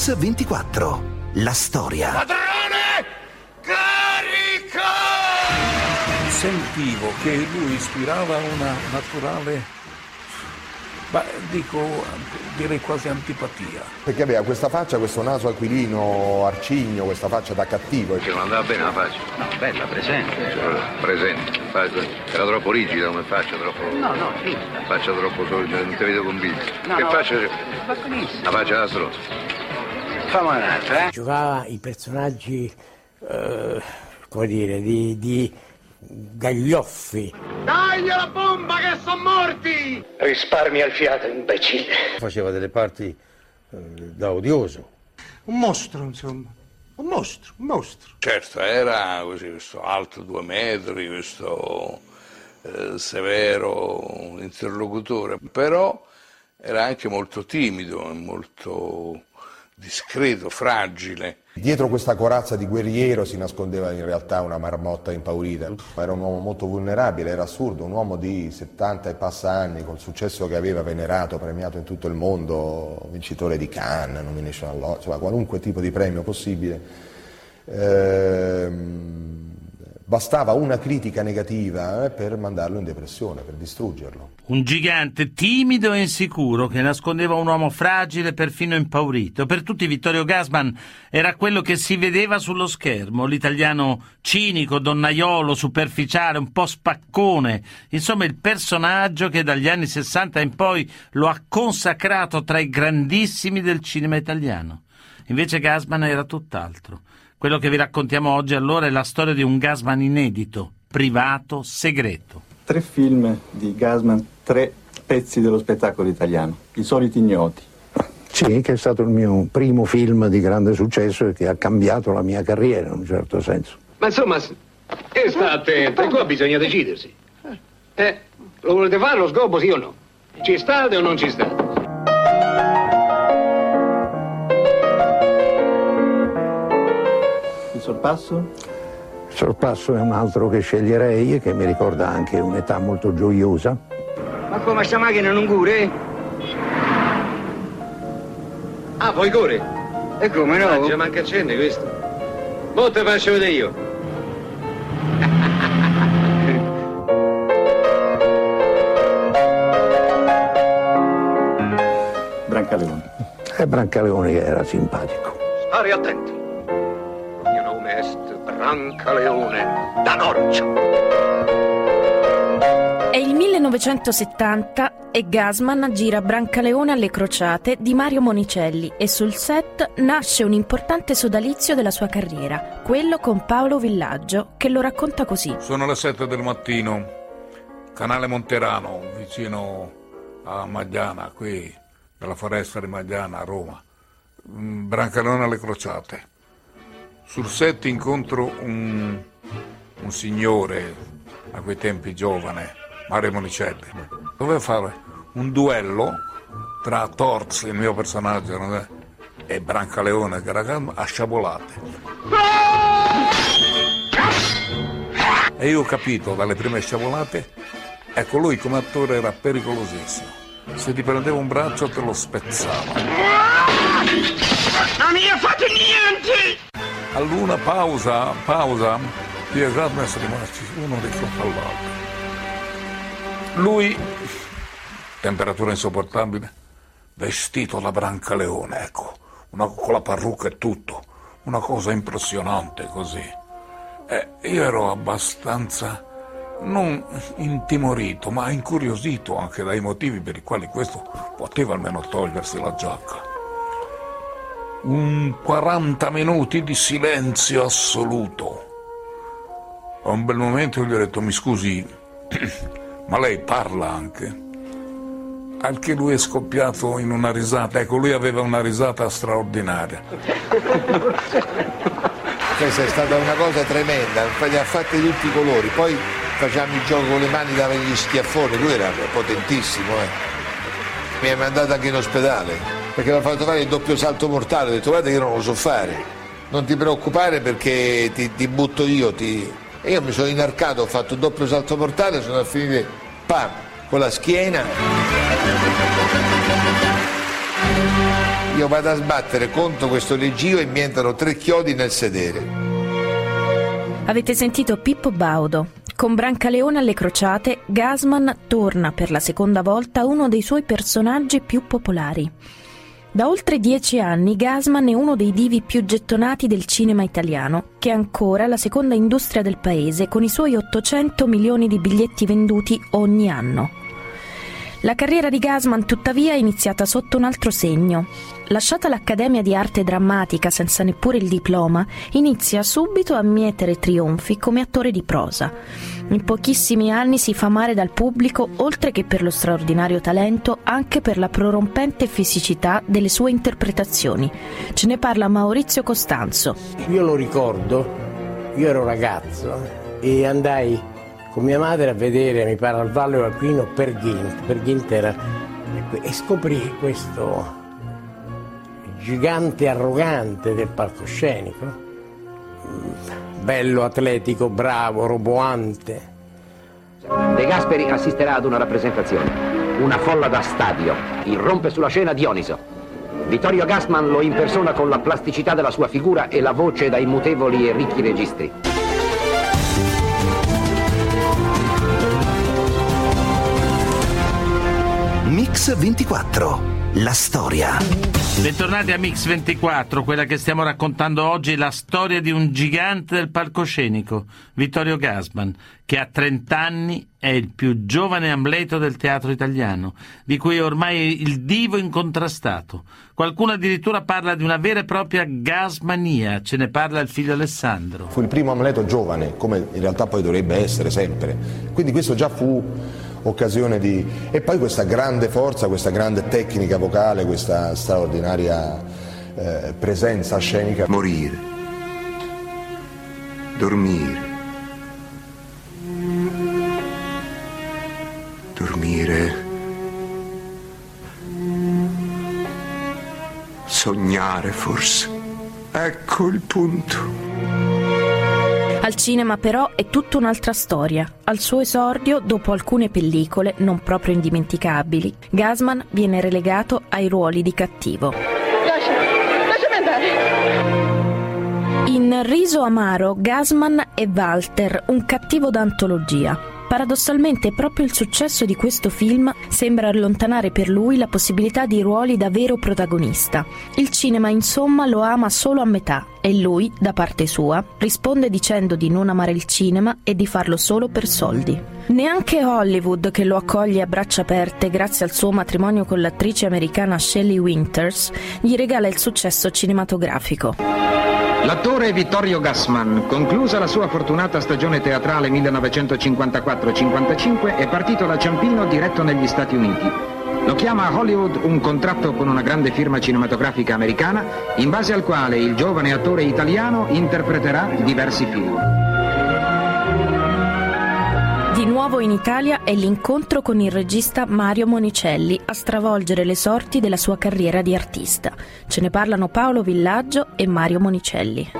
Mix24. La storia. Padrone! Carica! Sentivo che lui ispirava una naturale ma dico, direi quasi antipatia. Perché aveva questa faccia, questo naso aquilino, arcigno, questa faccia da cattivo. Che non andava bene la faccia. No, bella, presente. Cioè, presente. Era troppo rigida come faccia, troppo. No, no, sì. Faccia troppo solida, non ti vedo convinto. No, che no, faccia c'è? La faccia da stronzo. Fammi un'altra, eh. Giocava i personaggi, eh, come dire, di, di gaglioffi. Dai la bomba che sono morti! Risparmia il fiato, imbecille. Faceva delle parti eh, da odioso. Un mostro, insomma. Un mostro, un mostro. Certo, era così, questo alto due metri, questo eh, severo interlocutore, però era anche molto timido, molto discreto, fragile. Dietro questa corazza di guerriero si nascondeva in realtà una marmotta impaurita. Era un uomo molto vulnerabile, era assurdo, un uomo di 70 e passa anni, col successo che aveva venerato, premiato in tutto il mondo, vincitore di Cannes, nomination all'Oscar, qualunque tipo di premio possibile. Ehm, bastava una critica negativa eh, per mandarlo in depressione, per distruggerlo. Un gigante timido e insicuro che nascondeva un uomo fragile, perfino impaurito. Per tutti Vittorio Gassman era quello che si vedeva sullo schermo, l'italiano cinico, donnaiolo, superficiale, un po' spaccone, insomma il personaggio che dagli anni 60 in poi lo ha consacrato tra i grandissimi del cinema italiano. Invece Gassman era tutt'altro. Quello che vi raccontiamo oggi allora è la storia di un Gasman inedito, privato, segreto. Tre film di Gasman, tre pezzi dello spettacolo italiano, I soliti ignoti. Sì, che è stato il mio primo film di grande successo e che ha cambiato la mia carriera in un certo senso. Ma insomma, e sta attento, qua bisogna decidersi. Eh, lo volete fare lo scopo, sì o no? Ci state o non ci state? Sorpasso? Il sorpasso è un altro che sceglierei e che mi ricorda anche un'età molto gioiosa. Ma come sta macchina non cure? Ah, poi corre? E come no? Ah, già manca accende questo. Mo te faccio vedere io. Brancaleone. È Brancaleone che era simpatico. Stare attenti. Brancaleone da Norcia. È il 1970 e Gasman gira Brancaleone alle crociate di Mario Monicelli e sul set nasce un importante sodalizio della sua carriera, quello con Paolo Villaggio, che lo racconta così. Sono le 7 del mattino, canale Monterano, vicino a Magliana, qui nella foresta di Magliana a Roma. Mm, Brancaleone alle crociate. Sul set incontro un, un signore, a quei tempi giovane, Mario Monicelli. Doveva fare un duello tra Torz, il mio personaggio, e Brancaleone, che era a sciabolate. E io ho capito dalle prime sciabolate, ecco lui come attore era pericolosissimo. Se ti prendeva un braccio te lo spezzava. Non mi ha fatto niente! All'una pausa, pausa, io e Gasman siamo rimasti uno di fronte all'altro. Lui, temperatura insopportabile, vestito da Brancaleone, ecco, una, con la parrucca e tutto, una cosa impressionante così. E io ero abbastanza, non intimorito, ma incuriosito anche dai motivi per i quali questo poteva almeno togliersi la giacca. Un 40 minuti di silenzio assoluto. A un bel momento gli ho detto, mi scusi, ma lei parla anche? Anche lui è scoppiato in una risata, ecco, lui aveva una risata straordinaria. Questa è stata una cosa tremenda, li ha fatti tutti i colori, poi facciamo il gioco con le mani davanti agli schiaffoni, lui era potentissimo, eh. mi ha mandato anche in ospedale, perché mi ha fatto fare il doppio salto mortale, ho detto guarda che io non lo so fare, non ti preoccupare perché ti, ti butto io, ti... e io mi sono inarcato, ho fatto il doppio salto mortale, sono a finire, pam, con la schiena. Io vado a sbattere contro questo leggio e mi entrano tre chiodi nel sedere. Avete sentito Pippo Baudo. Con Brancaleone alle crociate, Gasman torna per la seconda volta uno dei suoi personaggi più popolari. Da oltre dieci anni Gasman è uno dei divi più gettonati del cinema italiano, che è ancora la seconda industria del paese con i suoi 800 milioni di biglietti venduti ogni anno. La carriera di Gasman tuttavia è iniziata sotto un altro segno. Lasciata l'Accademia di Arte Drammatica senza neppure il diploma, inizia subito a mietere trionfi come attore di prosa. In pochissimi anni si fa amare dal pubblico, oltre che per lo straordinario talento, anche per la prorompente fisicità delle sue interpretazioni. Ce ne parla Maurizio Costanzo. Io lo ricordo, io ero ragazzo e andai con mia madre a vedere, mi pare, al Valle Alpino per Ghint, per Ghint era, e scoprì questo gigante arrogante del palcoscenico, bello, atletico, bravo, roboante. De Gasperi assisterà ad una rappresentazione. Una folla da stadio. Irrompe sulla scena Dioniso. Vittorio Gassman lo impersona con la plasticità della sua figura e la voce dai mutevoli e ricchi registri. Mix 24. La storia. Bentornati a Mix 24, quella che stiamo raccontando oggi è la storia di un gigante del palcoscenico, Vittorio Gasman, che a 30 anni è il più giovane Amleto del teatro italiano, di cui è ormai il divo incontrastato. Qualcuno addirittura parla di una vera e propria gasmania, ce ne parla il figlio Alessandro. Fu il primo Amleto giovane, come in realtà poi dovrebbe essere sempre. Quindi questo già fu occasione di... e poi questa grande forza, questa grande tecnica vocale, questa straordinaria eh, presenza scenica. Morire, dormire, dormire, sognare forse. Ecco il punto. Al cinema però è tutta un'altra storia. Al suo esordio, dopo alcune pellicole non proprio indimenticabili, Gasman viene relegato ai ruoli di cattivo. Lasciami andare. In Riso Amaro, Gasman è Walter, un cattivo d'antologia. Paradossalmente proprio il successo di questo film sembra allontanare per lui la possibilità di ruoli da vero protagonista. Il cinema insomma lo ama solo a metà e lui, da parte sua, risponde dicendo di non amare il cinema e di farlo solo per soldi. Neanche Hollywood, che lo accoglie a braccia aperte grazie al suo matrimonio con l'attrice americana Shelley Winters, gli regala il successo cinematografico. L'attore Vittorio Gassman, conclusa la sua fortunata stagione teatrale 1954-55, è partito da Ciampino diretto negli Stati Uniti. Lo chiama a Hollywood un contratto con una grande firma cinematografica americana, in base al quale il giovane attore italiano interpreterà diversi film. Di nuovo in Italia è l'incontro con il regista Mario Monicelli a stravolgere le sorti della sua carriera di artista. Ce ne parlano Paolo Villaggio e Mario Monicelli.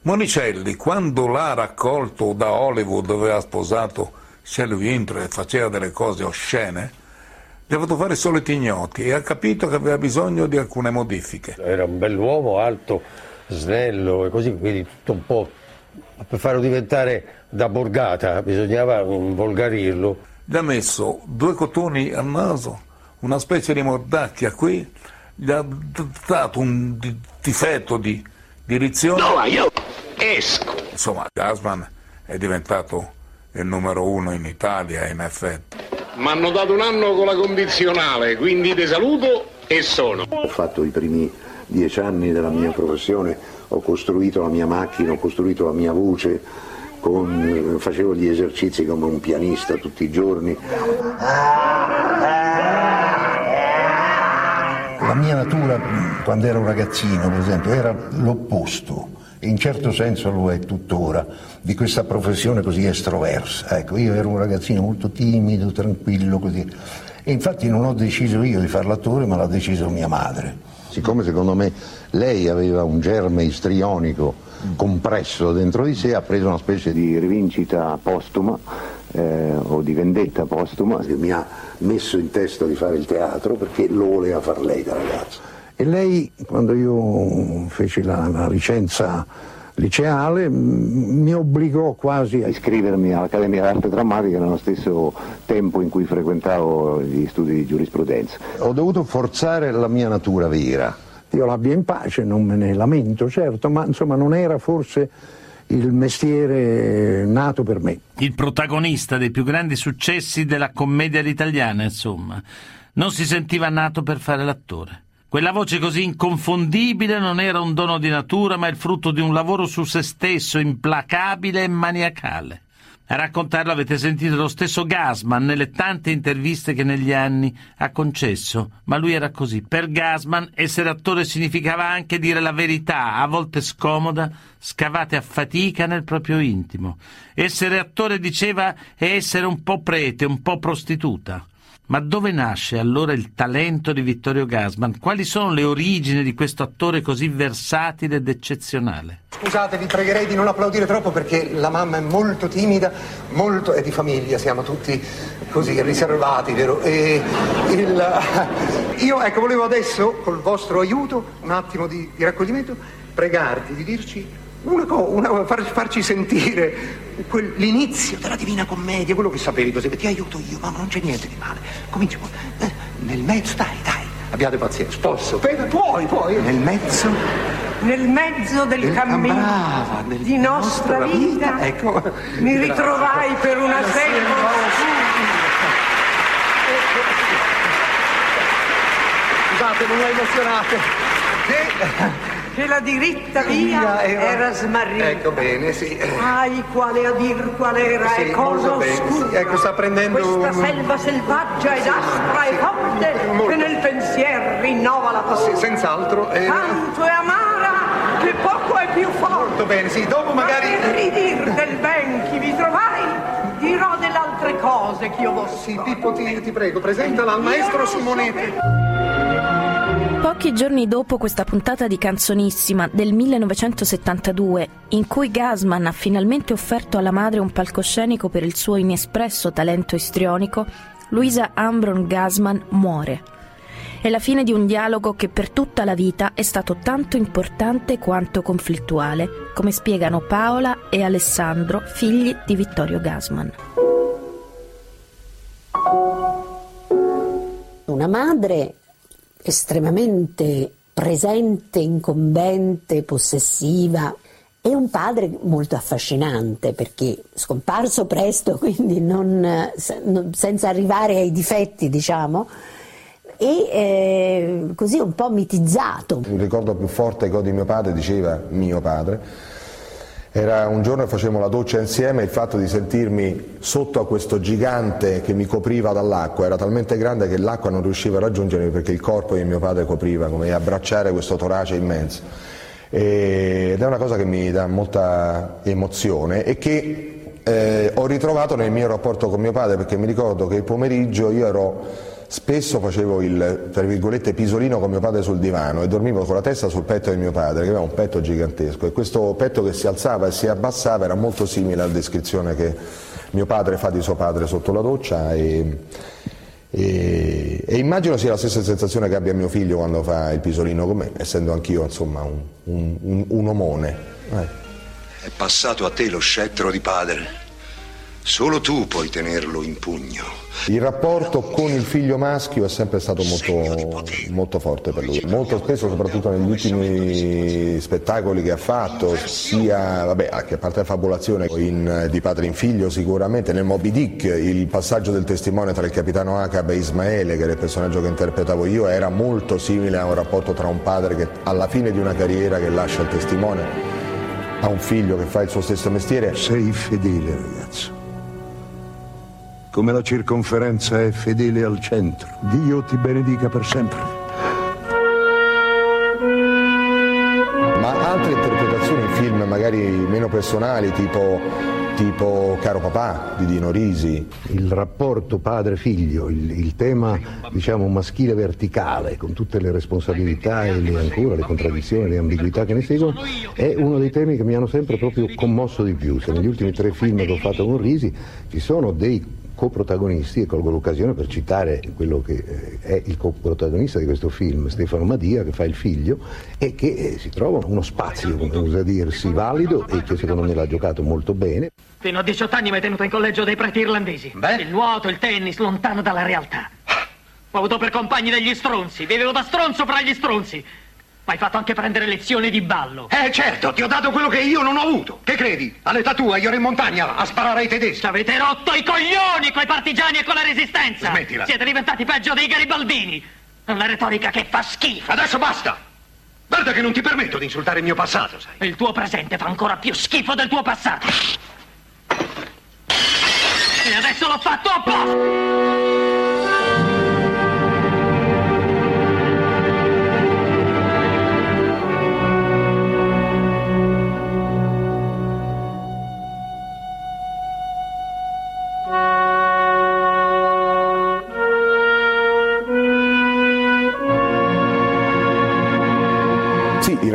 Monicelli, quando l'ha raccolto da Hollywood, dove aveva sposato Shelley Winter e faceva delle cose oscene, gli ha fatto fare soliti ignoti e ha capito che aveva bisogno di alcune modifiche. Era un bell'uomo, alto, snello e così, quindi tutto un po'. Per farlo diventare da borgata bisognava volgarirlo. Gli ha messo due cotoni al naso, una specie di mordacchia qui, gli ha dato un difetto di direzione. No, io esco. Insomma, Gasman è diventato il numero uno in Italia, in effetti. Mi hanno dato un anno con la condizionale, quindi ti saluto e sono. Ho fatto i primi dieci anni della mia professione, ho costruito la mia macchina, ho costruito la mia voce, con, facevo gli esercizi come un pianista tutti i giorni. La mia natura, quando ero ragazzino, per esempio, era l'opposto in certo senso lo è tuttora, di questa professione così estroversa. Ecco, io ero un ragazzino molto timido, tranquillo, così. E infatti non ho deciso io di fare l'attore, ma l'ha deciso mia madre. siccome secondo me lei aveva un germe istrionico compresso dentro di sé, ha preso una specie di rivincita postuma eh, o di vendetta postuma che mi ha messo in testa di fare il teatro perché lo voleva far lei da ragazzo. E lei, quando io feci la, la licenza liceale, mi obbligò quasi a iscrivermi all'Accademia d'Arte Drammatica nello stesso tempo in cui frequentavo gli studi di giurisprudenza. Ho dovuto forzare la mia natura vera. Dio l'abbia in pace, non me ne lamento, certo, ma insomma non era forse il mestiere nato per me. Il protagonista dei più grandi successi della commedia all'italiana, insomma. Non si sentiva nato per fare l'attore. Quella voce così inconfondibile non era un dono di natura, ma il frutto di un lavoro su se stesso, implacabile e maniacale. A raccontarlo avete sentito lo stesso Gasman nelle tante interviste che negli anni ha concesso, ma lui era così. Per Gasman essere attore significava anche dire la verità, a volte scomoda, scavate a fatica nel proprio intimo. Essere attore, diceva, è essere un po' prete, un po' prostituta. Ma dove nasce allora il talento di Vittorio Gasman? Quali sono le origini di questo attore così versatile ed eccezionale? Scusate, vi pregherei di non applaudire troppo perché la mamma è molto timida, molto è di famiglia, siamo tutti così riservati, vero? Il, io ecco volevo adesso, col vostro aiuto, un attimo di, di raccoglimento, pregarti di dirci una cosa, far, farci sentire quel- l'inizio della Divina Commedia, quello che sapevi così. Ti aiuto io, mamma, non c'è niente di male. Cominci poi. Eh, nel mezzo, dai, dai, abbiate pazienza. Posso? Beh, puoi, puoi. Nel mezzo Nel mezzo del Del- cammino brava, nel- di nostra nostra vita, vita, ecco. mi ritrovai per una secca Scusate, non la emozionate. Che la diritta via era, era- smarrita. Ecco bene, sì. Ai, quale a dir qual era Sì, e cosa oscura. sì. Ecco, sta prendendo Questa selva selvaggia ed aspra e forte Molto. che nel pensier rinnova la paura. Sì, senz'altro. eh, Tanto è amara che poco è più forte. Molto bene, sì, dopo magari... Ma per ridir del ben chi vi trovai, dirò delle altre cose che io vossi. Sì, Pippo, ti, ti prego, presentala al maestro Simonetti. Pochi giorni dopo questa puntata di Canzonissima del 1972, in cui Gasman ha finalmente offerto alla madre un palcoscenico per il suo inespresso talento istrionico, Luisa Ambron Gasman muore. È la fine di un dialogo che per tutta la vita è stato tanto importante quanto conflittuale, come spiegano Paola e Alessandro, figli di Vittorio Gasman. Una madre estremamente presente, incombente, possessiva e un padre molto affascinante perché scomparso presto, quindi non- senza arrivare ai difetti, diciamo, e eh, così un po' mitizzato. Il ricordo più forte che ho di mio padre, diceva mio padre, era un giorno che facevamo la doccia insieme e il fatto di sentirmi sotto a questo gigante che mi copriva dall'acqua era talmente grande che l'acqua non riusciva a raggiungermi perché il corpo di mio padre copriva, come abbracciare questo torace immenso. E- Ed è una cosa che mi dà molta emozione e che eh, ho ritrovato nel mio rapporto con mio padre perché mi ricordo che il pomeriggio io ero Spesso facevo il tra virgolette pisolino con mio padre sul divano e dormivo con la testa sul petto di mio padre, che aveva un petto gigantesco e questo petto che si alzava e si abbassava era molto simile alla descrizione che mio padre fa di suo padre sotto la doccia e, e- e immagino sia la stessa sensazione che abbia mio figlio quando fa il pisolino con me, essendo anch'io insomma un, un- un- un omone. Eh. È passato a te lo scettro di padre. Solo tu puoi tenerlo in pugno. Il rapporto con il figlio maschio è sempre stato molto, molto forte per lui, molto spesso soprattutto negli ultimi spettacoli che ha fatto, sia vabbè, anche a parte la fabulazione in- di padre in figlio sicuramente, nel Moby Dick il passaggio del testimone tra il capitano Acab e Ismaele, che era il personaggio che interpretavo io, era molto simile a un rapporto tra un padre che alla fine di una carriera che lascia il testimone ha un figlio che fa il suo stesso mestiere. Sei fedele, ragazzo. Come la circonferenza è fedele al centro. Dio ti benedica per sempre. Ma altre interpretazioni in film magari meno personali, tipo tipo Caro papà di Dino Risi. Il rapporto padre-figlio, il, il tema diciamo maschile verticale, con tutte le responsabilità e le, ancora le contraddizioni, le ambiguità che ne seguono, è uno dei temi che mi hanno sempre proprio commosso di più. Se negli ultimi tre film che ho fatto con Risi ci sono dei coprotagonisti e colgo l'occasione per citare quello che eh, è il coprotagonista di questo film, Stefano Madia, che fa il figlio e che eh, si trova uno spazio, come usa dirsi, valido e che secondo me l'ha giocato molto bene. Fino a 18 anni mi hai tenuto in collegio dei preti irlandesi. Beh. Il nuoto, il tennis, lontano dalla realtà. Ho avuto per compagni degli stronzi, vivevo da stronzo fra gli stronzi. Hai fatto anche prendere lezioni di ballo. Eh certo, ti ho dato quello che io non ho avuto. Che credi? All'età tua io ero in montagna a sparare ai tedeschi. Ci avete rotto i coglioni coi partigiani e con la resistenza. Smettila. Siete diventati peggio dei garibaldini. Una retorica che fa schifo. Adesso basta. Guarda che non ti permetto di insultare il mio passato, sai. Il tuo presente fa ancora più schifo del tuo passato. E adesso l'ho fatto apposta.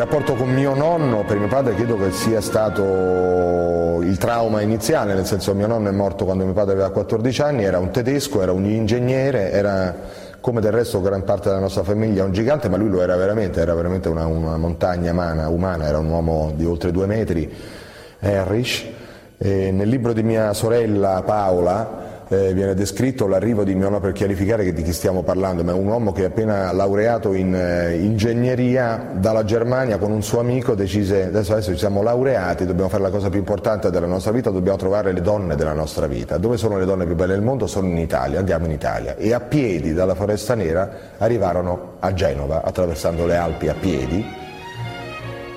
Rapporto con mio nonno per mio padre credo che sia stato il trauma iniziale, nel senso mio nonno è morto quando mio padre aveva 14 anni, era un tedesco, era un ingegnere, era come del resto gran parte della nostra famiglia un gigante, ma lui lo era veramente, era veramente una, una montagna umana, umana, era un uomo di oltre due metri, Erich. Nel libro di mia sorella Paola eh, viene descritto l'arrivo di mio nonno per chiarificare di chi stiamo parlando, ma è un uomo che appena laureato in eh, ingegneria dalla Germania con un suo amico decise adesso, adesso ci siamo laureati, dobbiamo fare la cosa più importante della nostra vita, dobbiamo trovare le donne della nostra vita. Dove sono le donne più belle del mondo? Sono in Italia, andiamo in Italia. E a piedi dalla Foresta Nera arrivarono a Genova, attraversando le Alpi a piedi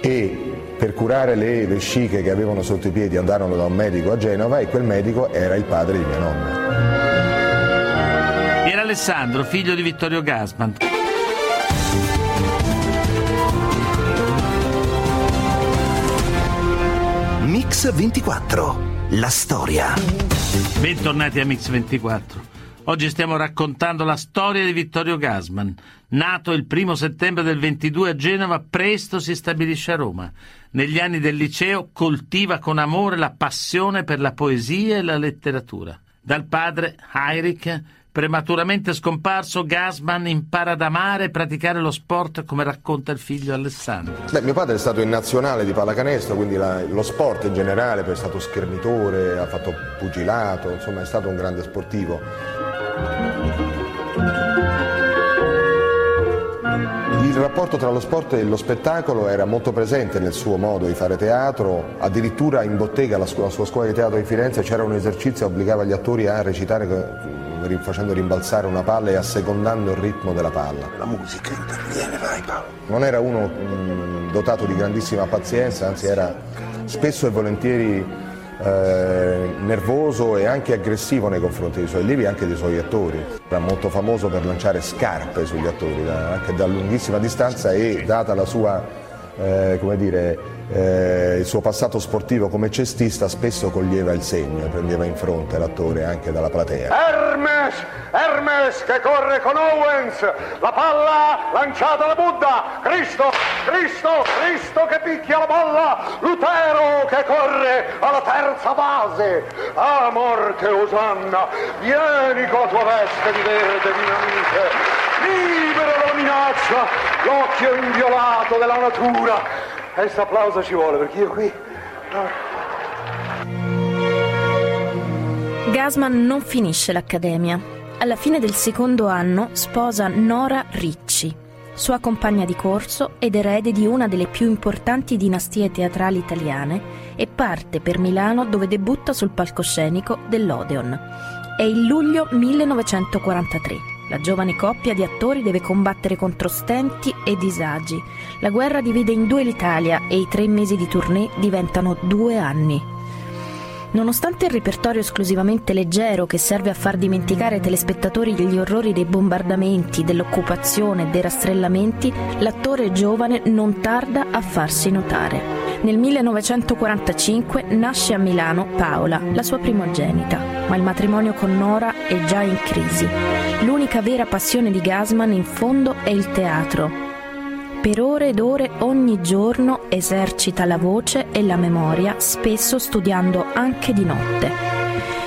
e per curare le vesciche che avevano sotto i piedi andarono da un medico a Genova e quel medico era il padre di mia nonna. Era Alessandro, figlio di Vittorio Gassman. Mix 24, la storia. Bentornati a Mix 24. Oggi stiamo raccontando la storia di Vittorio Gassman. Nato il primo settembre del 22 a Genova, presto si stabilisce a Roma. Negli anni del liceo coltiva con amore la passione per la poesia e la letteratura. Dal padre, Heinrich, prematuramente scomparso, Gassman impara ad amare e praticare lo sport come racconta il figlio Alessandro. Beh, mio padre è stato in nazionale di pallacanestro, quindi la- lo sport in generale, poi è stato schernitore, ha fatto pugilato, insomma è stato un grande sportivo. Il rapporto tra lo sport e lo spettacolo era molto presente nel suo modo di fare teatro, addirittura in bottega, la, scu- la sua scuola di teatro di Firenze, c'era un esercizio che obbligava gli attori a recitare facendo rimbalzare una palla e assecondando il ritmo della palla. La musica interviene, vai Paolo. Non era uno mh, dotato di grandissima pazienza, anzi era spesso e volentieri eh, nervoso e anche aggressivo nei confronti dei suoi allievi e anche dei suoi attori. Era molto famoso per lanciare scarpe sugli attori, da- anche da lunghissima distanza e data la sua, eh, come dire, eh, il suo passato sportivo come cestista spesso coglieva il segno e prendeva in fronte l'attore anche dalla platea. Hermes! Hermes che corre con Owens! La palla lanciata da Buddha! Cristo! Cristo! Cristo che picchia la palla! Lutero che corre alla terza base! A morte Osanna! Vieni con la tua veste di verde dinamite! Minaccia! L'occhio inviolato della natura! E applauso ci vuole perché io qui... Gasman non finisce l'accademia. Alla fine del secondo anno sposa Nora Ricci, sua compagna di corso ed erede di una delle più importanti dinastie teatrali italiane, e parte per Milano dove debutta sul palcoscenico dell'Odeon. È il luglio 1943. La giovane coppia di attori deve combattere contro stenti e disagi. La guerra divide in due l'Italia e i tre mesi di tournée diventano due anni. Nonostante il repertorio esclusivamente leggero che serve a far dimenticare ai telespettatori gli orrori dei bombardamenti, dell'occupazione e dei rastrellamenti, l'attore giovane non tarda a farsi notare. Nel 1945 nasce a Milano Paola, la sua primogenita, ma il matrimonio con Nora è già in crisi. L'unica vera passione di Gasman in fondo è il teatro. Per ore ed ore ogni giorno esercita la voce e la memoria, spesso studiando anche di notte.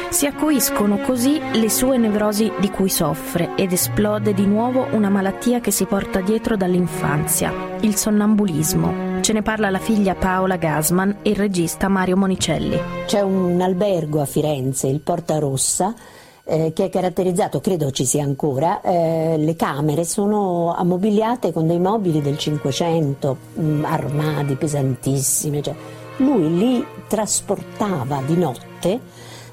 Si acuiscono così le sue nevrosi di cui soffre ed esplode di nuovo una malattia che si porta dietro dall'infanzia, il sonnambulismo. Ce ne parla la figlia Paola Gasman e il regista Mario Monicelli. C'è un albergo a Firenze, il Porta Rossa, eh, che è caratterizzato, credo ci sia ancora, eh, le camere sono ammobiliate con dei mobili del Cinquecento, mm, armadi pesantissimi. Cioè, lui li trasportava di notte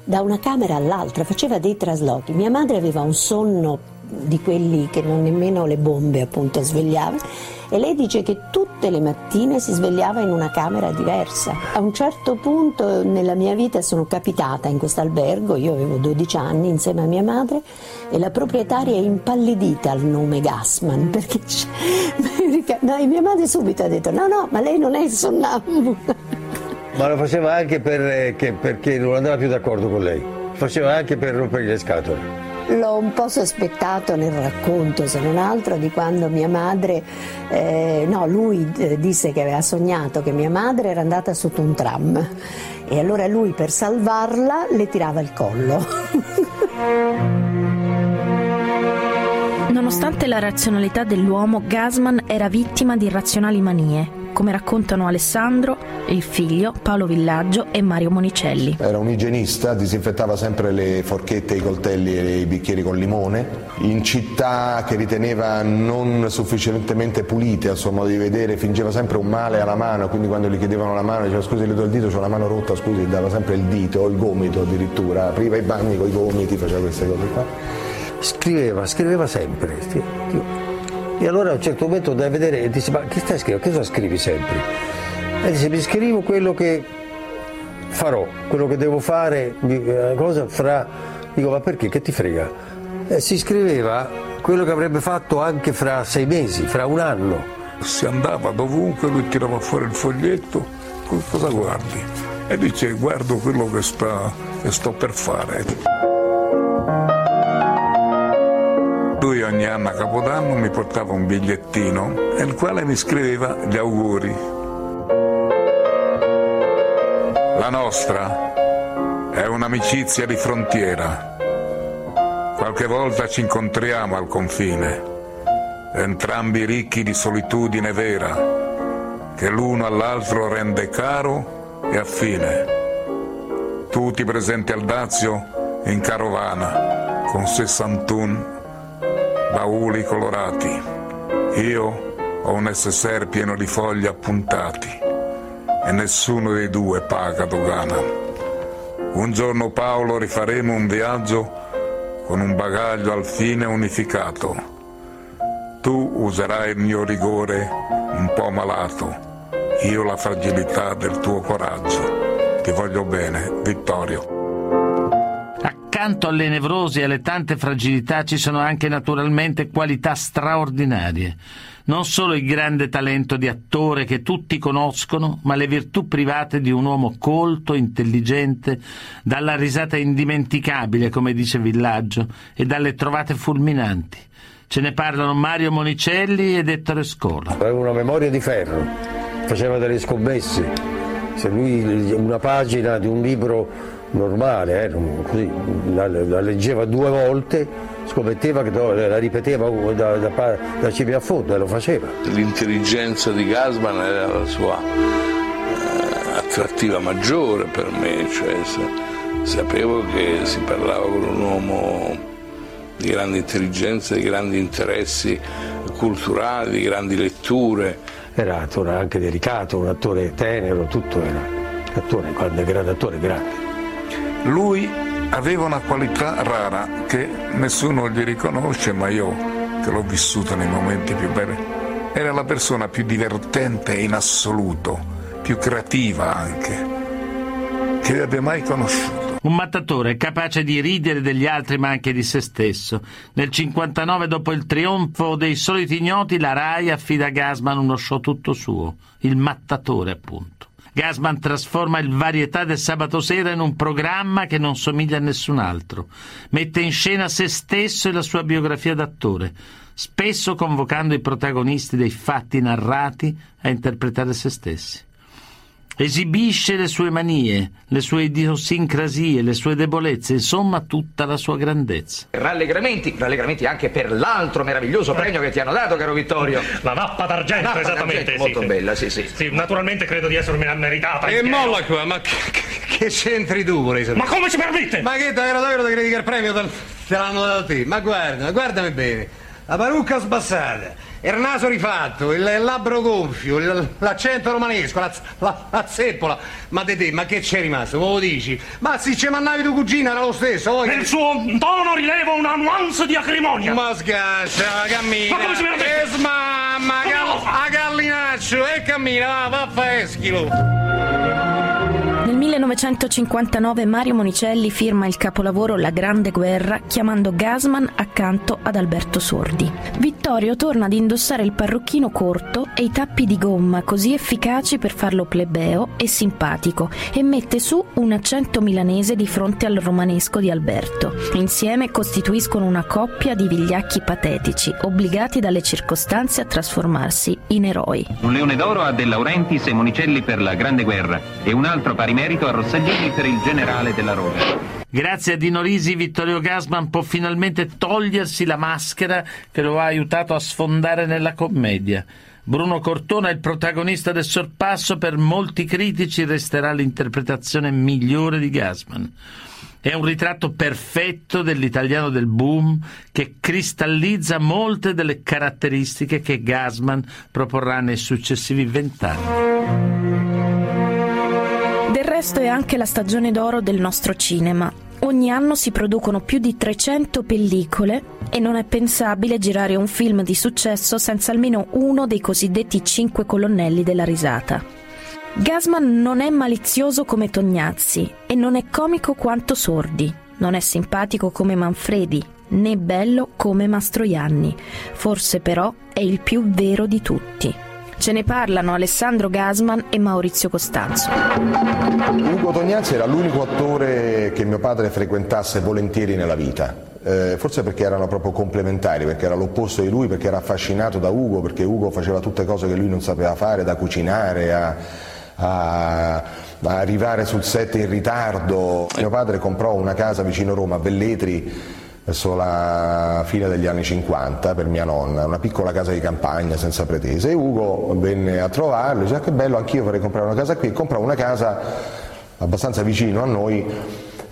da una camera all'altra, faceva dei traslochi. Mia madre aveva un sonno di quelli che non nemmeno le bombe appunto svegliavano e lei dice che tutte le mattine si svegliava in una camera diversa. A un certo punto nella mia vita sono capitata in questo albergo, io avevo 12 anni insieme a mia madre e la proprietaria è impallidita al nome Gassman perché, no, mia madre subito ha detto no no ma lei non è sonnambula. Ma lo faceva anche per, eh, che, perché non andava più d'accordo con lei. Lo faceva anche per rompergli le scatole. L'ho un po' sospettato nel racconto, se non altro, di quando mia madre, eh, no, lui eh, disse che aveva sognato che mia madre era andata sotto un tram e allora lui per salvarla le tirava il collo. Nonostante la razionalità dell'uomo, Gasman era vittima di irrazionali manie come raccontano Alessandro, il figlio, Paolo Villaggio e Mario Monicelli. Era un igienista, disinfettava sempre le forchette, i coltelli e i bicchieri con limone. In città che riteneva non sufficientemente pulite al suo modo di vedere, fingeva sempre un male alla mano, quindi quando gli chiedevano la mano diceva scusi le do il dito, ho la mano rotta, scusi, dava sempre il dito il gomito addirittura, apriva i bagni con i gomiti, faceva queste cose qua. Scriveva, scriveva sempre. E allora a un certo momento andai a vedere e disse, ma che stai scrivendo? Che cosa scrivi sempre? E dice, mi scrivo quello che farò, quello che devo fare, una cosa fra... Dico, ma perché? Che ti frega? E si scriveva quello che avrebbe fatto anche fra sei mesi, fra un anno. Si andava dovunque, lui tirava fuori il foglietto, cosa guardi? E dice, guardo quello che, sta, che sto per fare. Lui ogni anno a Capodanno mi portava un bigliettino nel quale mi scriveva gli auguri. La nostra è un'amicizia di frontiera. Qualche volta ci incontriamo al confine, entrambi ricchi di solitudine vera, che l'uno all'altro rende caro e affine. Tutti presenti al Dazio in carovana, con 61 bauli colorati. Io ho un SSR pieno di fogli appuntati e nessuno dei due paga dogana. Un giorno Paolo rifaremo un viaggio con un bagaglio al fine unificato. Tu userai il mio rigore un po' malato, io la fragilità del tuo coraggio. Ti voglio bene, Vittorio. Accanto alle nevrosi e alle tante fragilità ci sono anche naturalmente qualità straordinarie. Non solo il grande talento di attore che tutti conoscono, ma le virtù private di un uomo colto, intelligente, dalla risata indimenticabile, come dice Villaggio, e dalle trovate fulminanti. Ce ne parlano Mario Monicelli ed Ettore Scola. Aveva una memoria di ferro, faceva delle scommesse. Se lui una pagina di un libro normale, eh, così, la, la, leggeva due volte, scommetteva che la ripeteva da, da, da cima a fondo e lo faceva. L'intelligenza di Gasman era la sua eh, attrattiva maggiore per me, cioè, sapevo che si parlava con un uomo di grande intelligenza, di grandi interessi culturali, di grandi letture. Era un attore anche delicato, un attore tenero, tutto era un attore, grande, grande attore, grande. Lui aveva una qualità rara che nessuno gli riconosce, ma io, che l'ho vissuta nei momenti più belli, era la persona più divertente in assoluto, più creativa anche, che abbia mai conosciuto. Un mattatore capace di ridere degli altri ma anche di se stesso. Nel 59, dopo il trionfo dei soliti ignoti, la RAI affida a Gasman uno show tutto suo, il mattatore appunto. Gasman trasforma il varietà del sabato sera in un programma che non somiglia a nessun altro. Mette in scena se stesso e la sua biografia d'attore, spesso convocando i protagonisti dei fatti narrati a interpretare se stessi. Esibisce le sue manie, le sue idiosincrasie, le sue debolezze, insomma tutta la sua grandezza. Rallegramenti, rallegramenti anche per l'altro meraviglioso premio che ti hanno dato, caro Vittorio. La mappa d'argento, Mappa esattamente. d'argento, sì, molto sì. bella, sì, sì. Sì, naturalmente credo di essermela meritata. E molla qua, ma che, che- c'entri tu, vorrei sapere? Ma come si permette? Ma che davvero davvero ti credi che il premio te, te l'hanno dato te? Ma guarda, guardami bene. La parrucca sbassata, il naso rifatto, il, il labbro gonfio, il- l'accento romanesco, la, la, la zeppola. Ma di te, ma che c'è rimasto? Come lo dici? Ma se ci mannavi tu cugina era lo stesso. poi- Nel suo tono rilevo una nuance di acrimonia. Ma sgaccia, cammina. Ma come si permette? E smamma, Ma gal- no! a gallinaccio, e cammina, va, va, fa eschilo. Nel 1959 Mario Monicelli firma il capolavoro La Grande Guerra chiamando Gasman accanto ad Alberto Sordi. Vittorio torna ad indossare il parrucchino corto e i tappi di gomma così efficaci per farlo plebeo e simpatico e mette su un accento milanese di fronte al romanesco di Alberto. Insieme costituiscono una coppia di vigliacchi patetici, obbligati dalle circostanze a trasformarsi in eroi. Un leone d'oro a De Laurentiis e Monicelli per la Grande Guerra e un altro pari merito a Rossaglini per il generale della Rosa. Grazie a Dino Risi, Vittorio Gasman può finalmente togliersi la maschera che lo ha aiutato a sfondare nella commedia. Bruno Cortona, il protagonista del sorpasso, per molti critici resterà l'interpretazione migliore di Gasman. È un ritratto perfetto dell'italiano del boom che cristallizza molte delle caratteristiche che Gasman proporrà nei successivi vent'anni. Del resto è anche la stagione d'oro del nostro cinema. Ogni anno si producono più di 300 pellicole e non è pensabile girare un film di successo senza almeno uno dei cosiddetti cinque colonnelli della risata. Gasman non è malizioso come Tognazzi e non è comico quanto Sordi, non è simpatico come Manfredi, né bello come Mastroianni. Forse però è il più vero di tutti. Ce ne parlano Alessandro Gasman e Maurizio Costanzo. Ugo Tognazzi era l'unico attore che mio padre frequentasse volentieri nella vita. Eh, forse perché erano proprio complementari, perché era l'opposto di lui, perché era affascinato da Ugo, perché Ugo faceva tutte cose che lui non sapeva fare, da cucinare a, a- a arrivare sul set in ritardo. Mio padre comprò una casa vicino Roma, a Velletri, verso la fine degli anni 50 per mia nonna, una piccola casa di campagna senza pretese e Ugo venne a trovarlo, dice "Ah, che bello, anch'io vorrei comprare una casa qui, e comprò una casa abbastanza vicino a noi,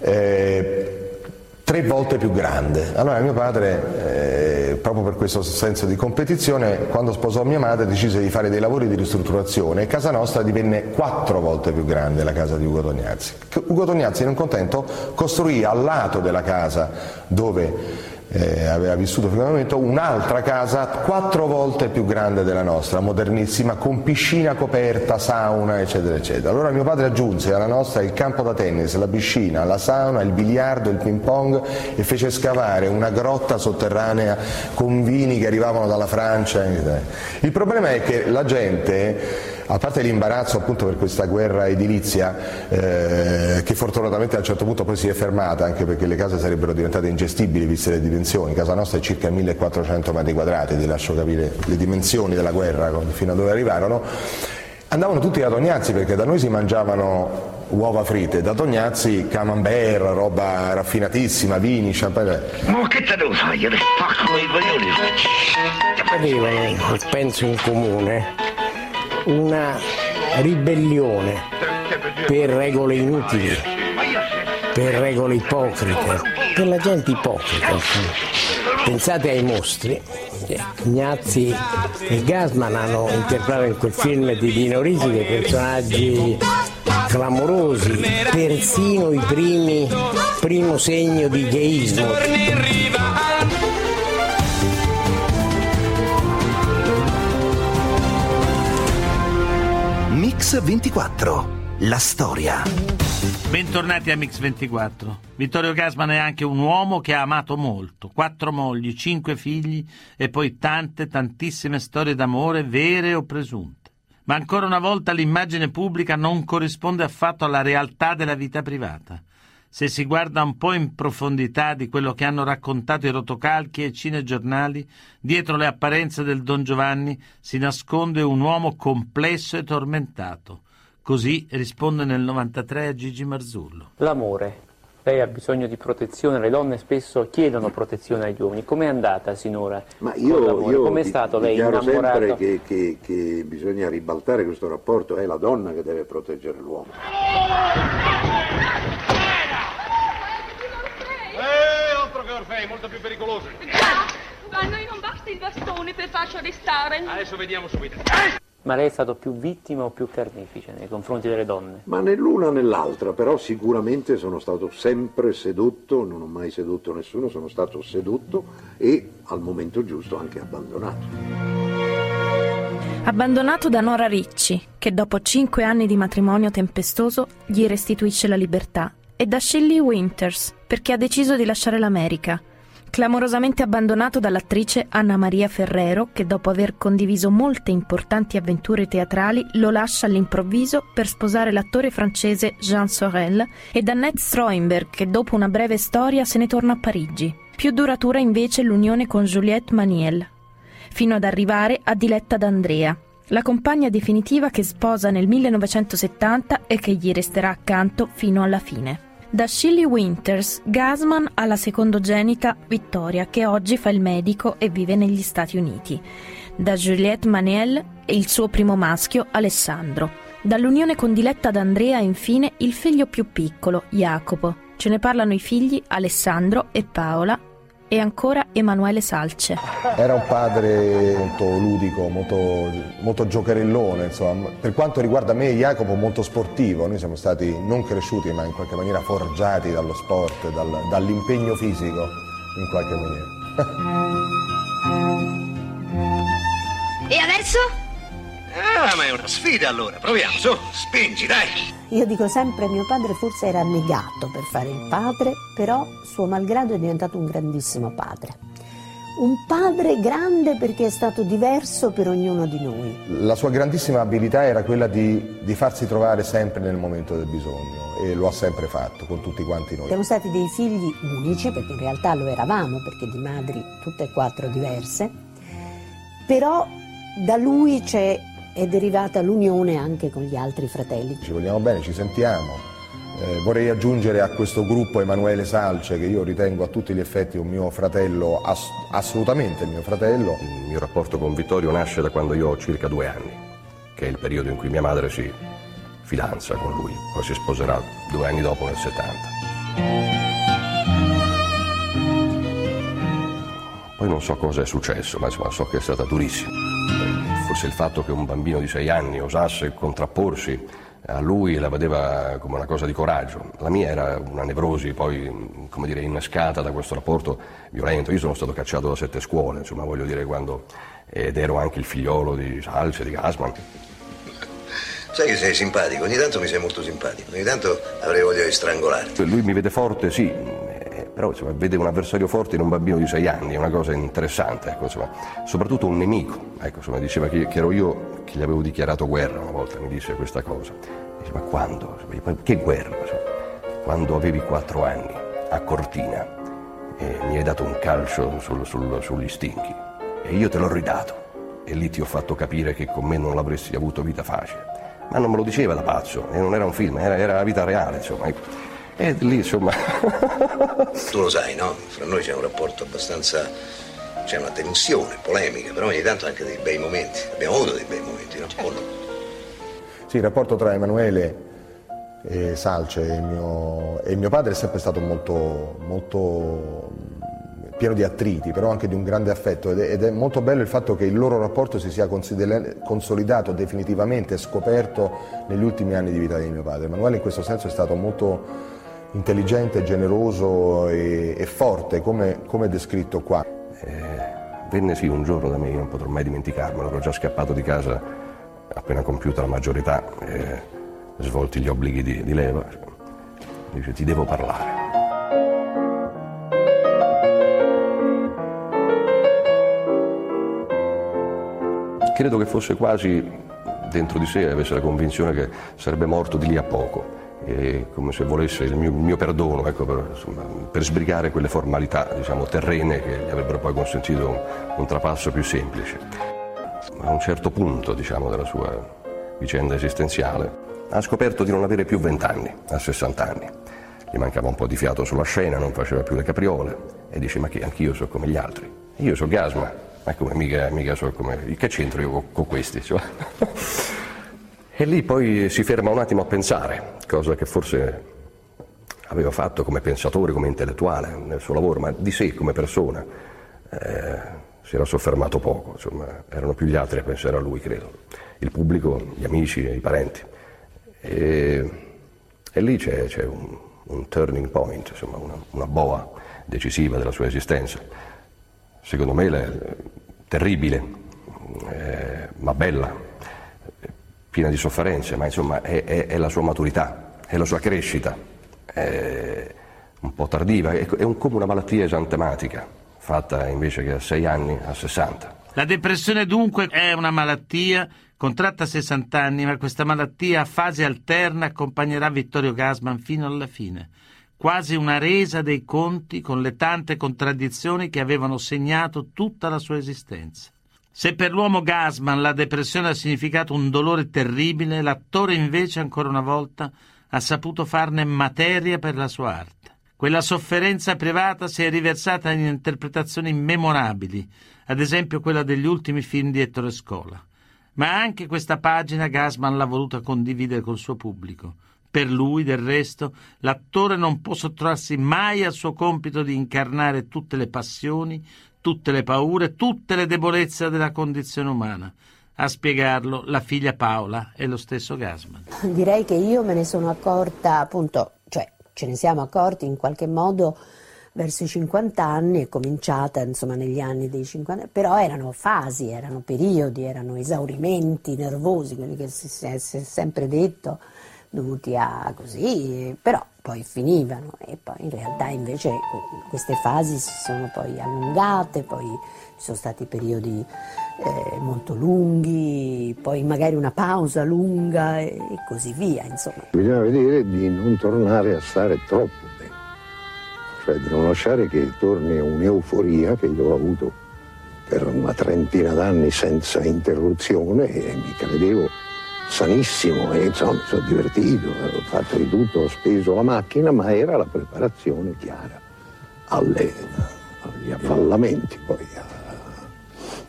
eh, tre volte più grande. Allora mio padre, eh, proprio per questo senso di competizione, quando sposò mia madre decise di fare dei lavori di ristrutturazione e casa nostra divenne quattro volte più grande la casa di Ugo Tognazzi. Ugo Tognazzi, non contento, costruì al lato della casa dove eh, aveva vissuto fino al momento un'altra casa quattro volte più grande della nostra, modernissima, con piscina coperta, sauna, eccetera, eccetera. Allora mio padre aggiunse alla nostra il campo da tennis, la piscina, la sauna, il biliardo, il ping pong e fece scavare una grotta sotterranea con vini che arrivavano dalla Francia. Il problema è che la gente a parte l'imbarazzo appunto per questa guerra edilizia eh, che fortunatamente a un certo punto poi si è fermata anche perché le case sarebbero diventate ingestibili viste le dimensioni, casa nostra è circa 1400 metri quadrati, ti lascio capire le dimensioni della guerra fino a dove arrivarono, andavano tutti da Tognazzi perché da noi si mangiavano uova fritte, da Tognazzi camembert, roba raffinatissima, vini, champagne. Ma che te devo fare? Io ti spacco i coglioni. Avevano, penso in comune, una ribellione per regole inutili, per regole ipocrite, per la gente ipocrita. Pensate ai mostri. Ignazzi e Gasman hanno interpretato in quel film di Dino Risi dei personaggi clamorosi, persino i primi, primo segno di gayismo. Mix 24. La storia. Bentornati a Mix24. Vittorio Gasman è anche un uomo che ha amato molto. Quattro mogli, cinque figli e poi tante, tantissime storie d'amore, vere o presunte. Ma ancora una volta l'immagine pubblica non corrisponde affatto alla realtà della vita privata. Se si guarda un po' in profondità di quello che hanno raccontato i rotocalchi e i cinegiornali, dietro le apparenze del Don Giovanni si nasconde un uomo complesso e tormentato. Così risponde nel 93 a Gigi Marzullo. L'amore. Lei ha bisogno di protezione, le donne spesso chiedono protezione agli uomini. Com'è andata sinora? Ma io, io Com'è di- stato lei innamorato? sempre che, che- che bisogna ribaltare questo rapporto, è la donna che deve proteggere l'uomo. Altro che Orfei, molto più pericoloso. Ma a noi non basta il bastone per farci arrestare. Adesso vediamo subito. Ma lei è stato più vittima o più carnefice nei confronti delle donne? Ma né l'una né l'altra, però sicuramente sono stato sempre sedotto, non ho mai sedotto nessuno, sono stato sedotto e al momento giusto anche abbandonato. Abbandonato da Nora Ricci, che dopo cinque anni di matrimonio tempestoso gli restituisce la libertà, e da Shelley Winters, perché ha deciso di lasciare l'America. Clamorosamente abbandonato dall'attrice Anna Maria Ferrero, che dopo aver condiviso molte importanti avventure teatrali lo lascia all'improvviso per sposare l'attore francese Jean Sorel, e da Ned Stroimberg, che dopo una breve storia se ne torna a Parigi. Più duratura invece l'unione con Juliette Maniel, fino ad arrivare a Diletta d'Andrea, la compagna definitiva che sposa nel 1970 e che gli resterà accanto fino alla fine. Da Shelley Winters, Gasman ha la secondogenita Vittoria, che oggi fa il medico e vive negli Stati Uniti. Da Juliette Maniel il suo primo maschio, Alessandro. Dall'unione con Diletta d'Andrea, infine, il figlio più piccolo, Jacopo. Ce ne parlano i figli Alessandro e Paola e ancora Emanuele Salce. Era un padre molto ludico, molto, molto giocherellone, insomma. Per quanto riguarda me e Jacopo molto sportivo, noi siamo stati non cresciuti ma in qualche maniera forgiati dallo sport, dal- dall'impegno fisico in qualche maniera. E adesso? Ah, ma è una sfida allora. Proviamo, su, spingi, dai. Io dico sempre mio padre forse era negato per fare il padre, però suo malgrado è diventato un grandissimo padre. Un padre grande perché è stato diverso per ognuno di noi. La sua grandissima abilità era quella di, di farsi trovare sempre nel momento del bisogno e lo ha sempre fatto con tutti quanti noi. Siamo stati dei figli unici, perché in realtà lo eravamo, perché di madri tutte e quattro diverse, però da lui c'è, è derivata l'unione anche con gli altri fratelli. Ci vogliamo bene, ci sentiamo. Eh, vorrei aggiungere a questo gruppo Emanuele Salce, che io ritengo a tutti gli effetti un mio fratello, ass- assolutamente mio fratello. Il mio rapporto con Vittorio nasce da quando io ho circa due anni, che è il periodo in cui mia madre si fidanza con lui, poi si sposerà due anni dopo nel 70. Poi non so cosa è successo, ma insomma so che è stata durissima. Forse il fatto che un bambino di sei anni osasse contrapporsi a lui la vedeva come una cosa di coraggio. La mia era una nevrosi poi, come dire, innescata da questo rapporto violento. Io sono stato cacciato da sette scuole, insomma, voglio dire, quando... ed ero anche il figliolo di Salce, di Gasman. Sai che sei simpatico, ogni tanto mi sei molto simpatico, ogni tanto avrei voglia di strangolarti. Lui mi vede forte, sì, però insomma, vede un avversario forte in un bambino di sei anni, è una cosa interessante, ecco, insomma. soprattutto un nemico. Ecco, insomma, diceva che, che ero io che gli avevo dichiarato guerra una volta, mi disse questa cosa. Dice, ma quando? Che guerra? Quando avevi quattro anni, a Cortina, e mi hai dato un calcio sul- sul- sugli stinchi e io te l'ho ridato. E lì ti ho fatto capire che con me non l'avresti avuto vita facile. Ma non me lo diceva da pazzo, e non era un film, era, era la vita reale, insomma. E lì, insomma, Tu lo sai, no? Fra noi c'è un rapporto abbastanza... c'è una tensione, polemica, però ogni tanto anche dei bei momenti. Abbiamo avuto dei bei momenti, no? O no? Sì, il rapporto tra Emanuele e Salce e mio, e mio padre è sempre stato molto, molto mh, pieno di attriti, però anche di un grande affetto ed è, ed è molto bello il fatto che il loro rapporto si sia consolidato definitivamente scoperto negli ultimi anni di vita di mio padre. Emanuele in questo senso è stato molto intelligente, generoso e, e forte, come, come descritto qua. venne sì un giorno da me, io non potrò mai dimenticarmelo, ero già scappato di casa appena compiuta la maggiorità, e svolti gli obblighi di, di leva. Dice ti devo parlare. Credo che fosse quasi dentro di sé avesse la convinzione che sarebbe morto di lì a poco, come se volesse il mio, il mio perdono ecco, per, insomma, per, sbrigare quelle formalità diciamo, terrene che gli avrebbero poi consentito un, un trapasso più semplice. A un certo punto diciamo, della sua vicenda esistenziale ha scoperto di non avere più vent'anni, a 60 anni. Gli mancava un po' di fiato sulla scena, non faceva più le capriole e dice ma che anch'io sono come gli altri. Io sono Gasma, ma come mica, mica so come... Che c'entro io con, con questi? Cioè. e lì poi si ferma un attimo a pensare, cosa che forse aveva fatto come pensatore, come intellettuale nel suo lavoro, ma di sé come persona eh, si era soffermato poco, insomma, erano più gli altri a pensare a lui, credo, il pubblico, gli amici, i parenti. E, e lì c'è, c'è un, un, turning point, insomma, una, una, boa decisiva della sua esistenza. Secondo me è terribile, eh, ma bella, piena di sofferenze, ma insomma è, è, è, la sua maturità, è la sua crescita, è un po' tardiva, è, è un, come una malattia esantematica, fatta invece che a 6 anni, a 60. La depressione dunque è una malattia contratta a 60 anni, ma questa malattia a fase alterna accompagnerà Vittorio Gasman fino alla fine. Quasi una resa dei conti con le tante contraddizioni che avevano segnato tutta la sua esistenza. Se per l'uomo Gasman la depressione ha significato un dolore terribile, l'attore invece ancora una volta ha saputo farne materia per la sua arte. Quella sofferenza privata si è riversata in interpretazioni memorabili, ad esempio quella degli ultimi film di Ettore Scola. Ma anche questa pagina Gasman l'ha voluta condividere col suo pubblico. Per lui, del resto, l'attore non può sottrarsi mai al suo compito di incarnare tutte le passioni, tutte le paure, tutte le debolezze della condizione umana. A spiegarlo la figlia Paola e lo stesso Gasman. Direi che io me ne sono accorta appunto ce ne siamo accorti in qualche modo verso i 50 anni, è cominciata insomma negli anni dei 50, però erano fasi, erano periodi, erano esaurimenti nervosi, quelli che si, si è sempre detto, dovuti a così, però poi finivano e poi in realtà invece queste fasi si sono poi allungate, poi ci sono stati periodi eh, molto lunghi, poi magari una pausa lunga e, così via, insomma. Bisogna vedere di non tornare a stare troppo bene, cioè di non lasciare che torni un'euforia che io ho avuto per una trentina d'anni senza interruzione e mi credevo sanissimo e insomma mi sono divertito, ho fatto di tutto, ho speso la macchina, ma era la preparazione chiara alle, agli affallamenti poi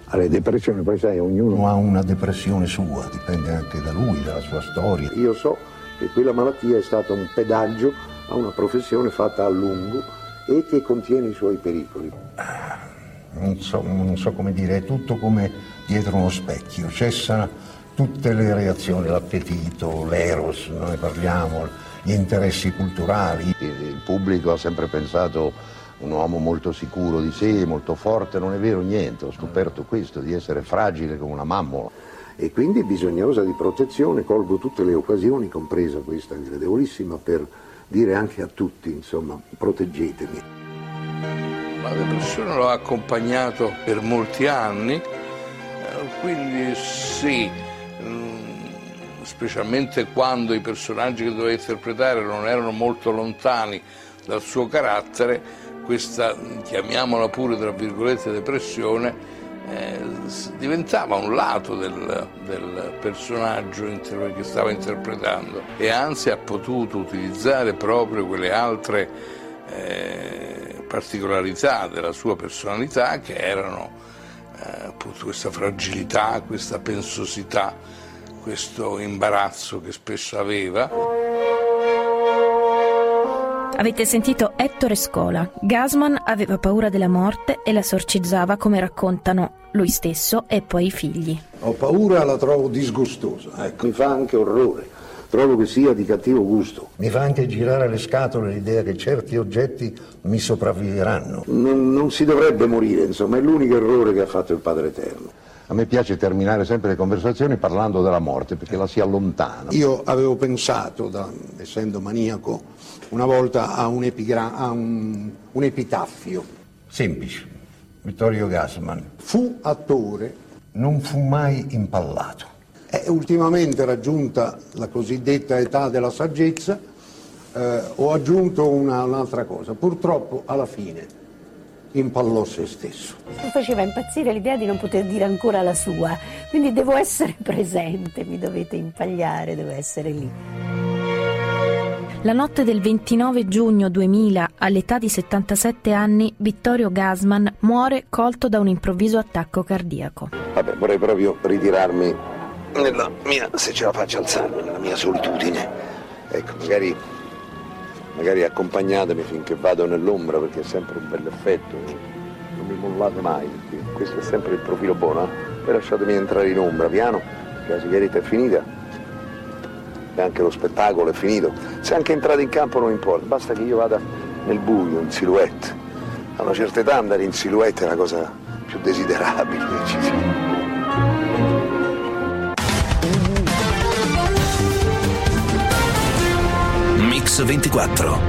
alle depressioni, poi sai, ognuno ha una depressione sua, dipende anche da lui, dalla sua storia. Io so che quella malattia è stata un pedaggio a una professione fatta a lungo e che contiene i suoi pericoli. Non so, non so come dire, è tutto come dietro uno specchio, cessano tutte le reazioni, l'appetito, l'eros, noi parliamo, gli interessi culturali. Il pubblico ha sempre pensato un uomo molto sicuro di sé, molto forte, non è vero niente, ho scoperto questo, di essere fragile come una mammola e quindi bisognosa di protezione, colgo tutte le occasioni, compresa questa gradevolissima, per dire anche a tutti, insomma, proteggetemi. La depressione l'ho accompagnato per molti anni, eh, quindi sì, specialmente quando i personaggi che dovevo interpretare non erano molto lontani dal suo carattere, questa, chiamiamola pure tra virgolette, depressione, eh, diventava un lato del, del, personaggio che stava interpretando. E anzi ha potuto utilizzare proprio quelle altre eh, particolarità della sua personalità che erano appunto questa fragilità, questa pensosità, questo imbarazzo che spesso aveva. Avete sentito Ettore Scola. Gasman aveva paura della morte e la sorcizzava come raccontano lui stesso e poi i figli. Ho paura, la trovo disgustosa, ecco. mi fa anche orrore. Trovo che sia di cattivo gusto. Mi fa anche girare le scatole l'idea che certi oggetti mi sopravviveranno. Non, non si dovrebbe morire, insomma, è l'unico errore che ha fatto il Padre Eterno. A me piace terminare sempre le conversazioni parlando della morte perché la si allontana. Io avevo pensato, da, essendo maniaco, una volta a un, epigra- a un, un epitaffio. Semplice. Vittorio Gassman. Fu attore. Non fu mai impallato. E ultimamente raggiunta la cosiddetta età della saggezza, eh, ho aggiunto una- un'altra cosa. Purtroppo alla fine impallò se stesso. Mi faceva impazzire l'idea di non poter dire ancora la sua, quindi devo essere presente, mi dovete impagliare, devo essere lì. La notte del 29 giugno 2000, all'età di 77 anni, Vittorio Gasman muore colto da un improvviso attacco cardiaco. Vabbè, vorrei proprio ritirarmi nella mia, se ce la faccio alzarmi, nella mia solitudine. Ecco, magari, magari accompagnatemi finché vado nell'ombra perché è sempre un bel effetto. Non mi mollate mai, perché questo è sempre il profilo buono. eh. Poi lasciatemi entrare in ombra, piano, che la sigaretta è finita e anche lo spettacolo è finito. Se anche entrate in campo non importa, basta che io vada nel buio, in silhouette. A una certa età andare in silhouette è la cosa più desiderabile che ci sia. Mix 24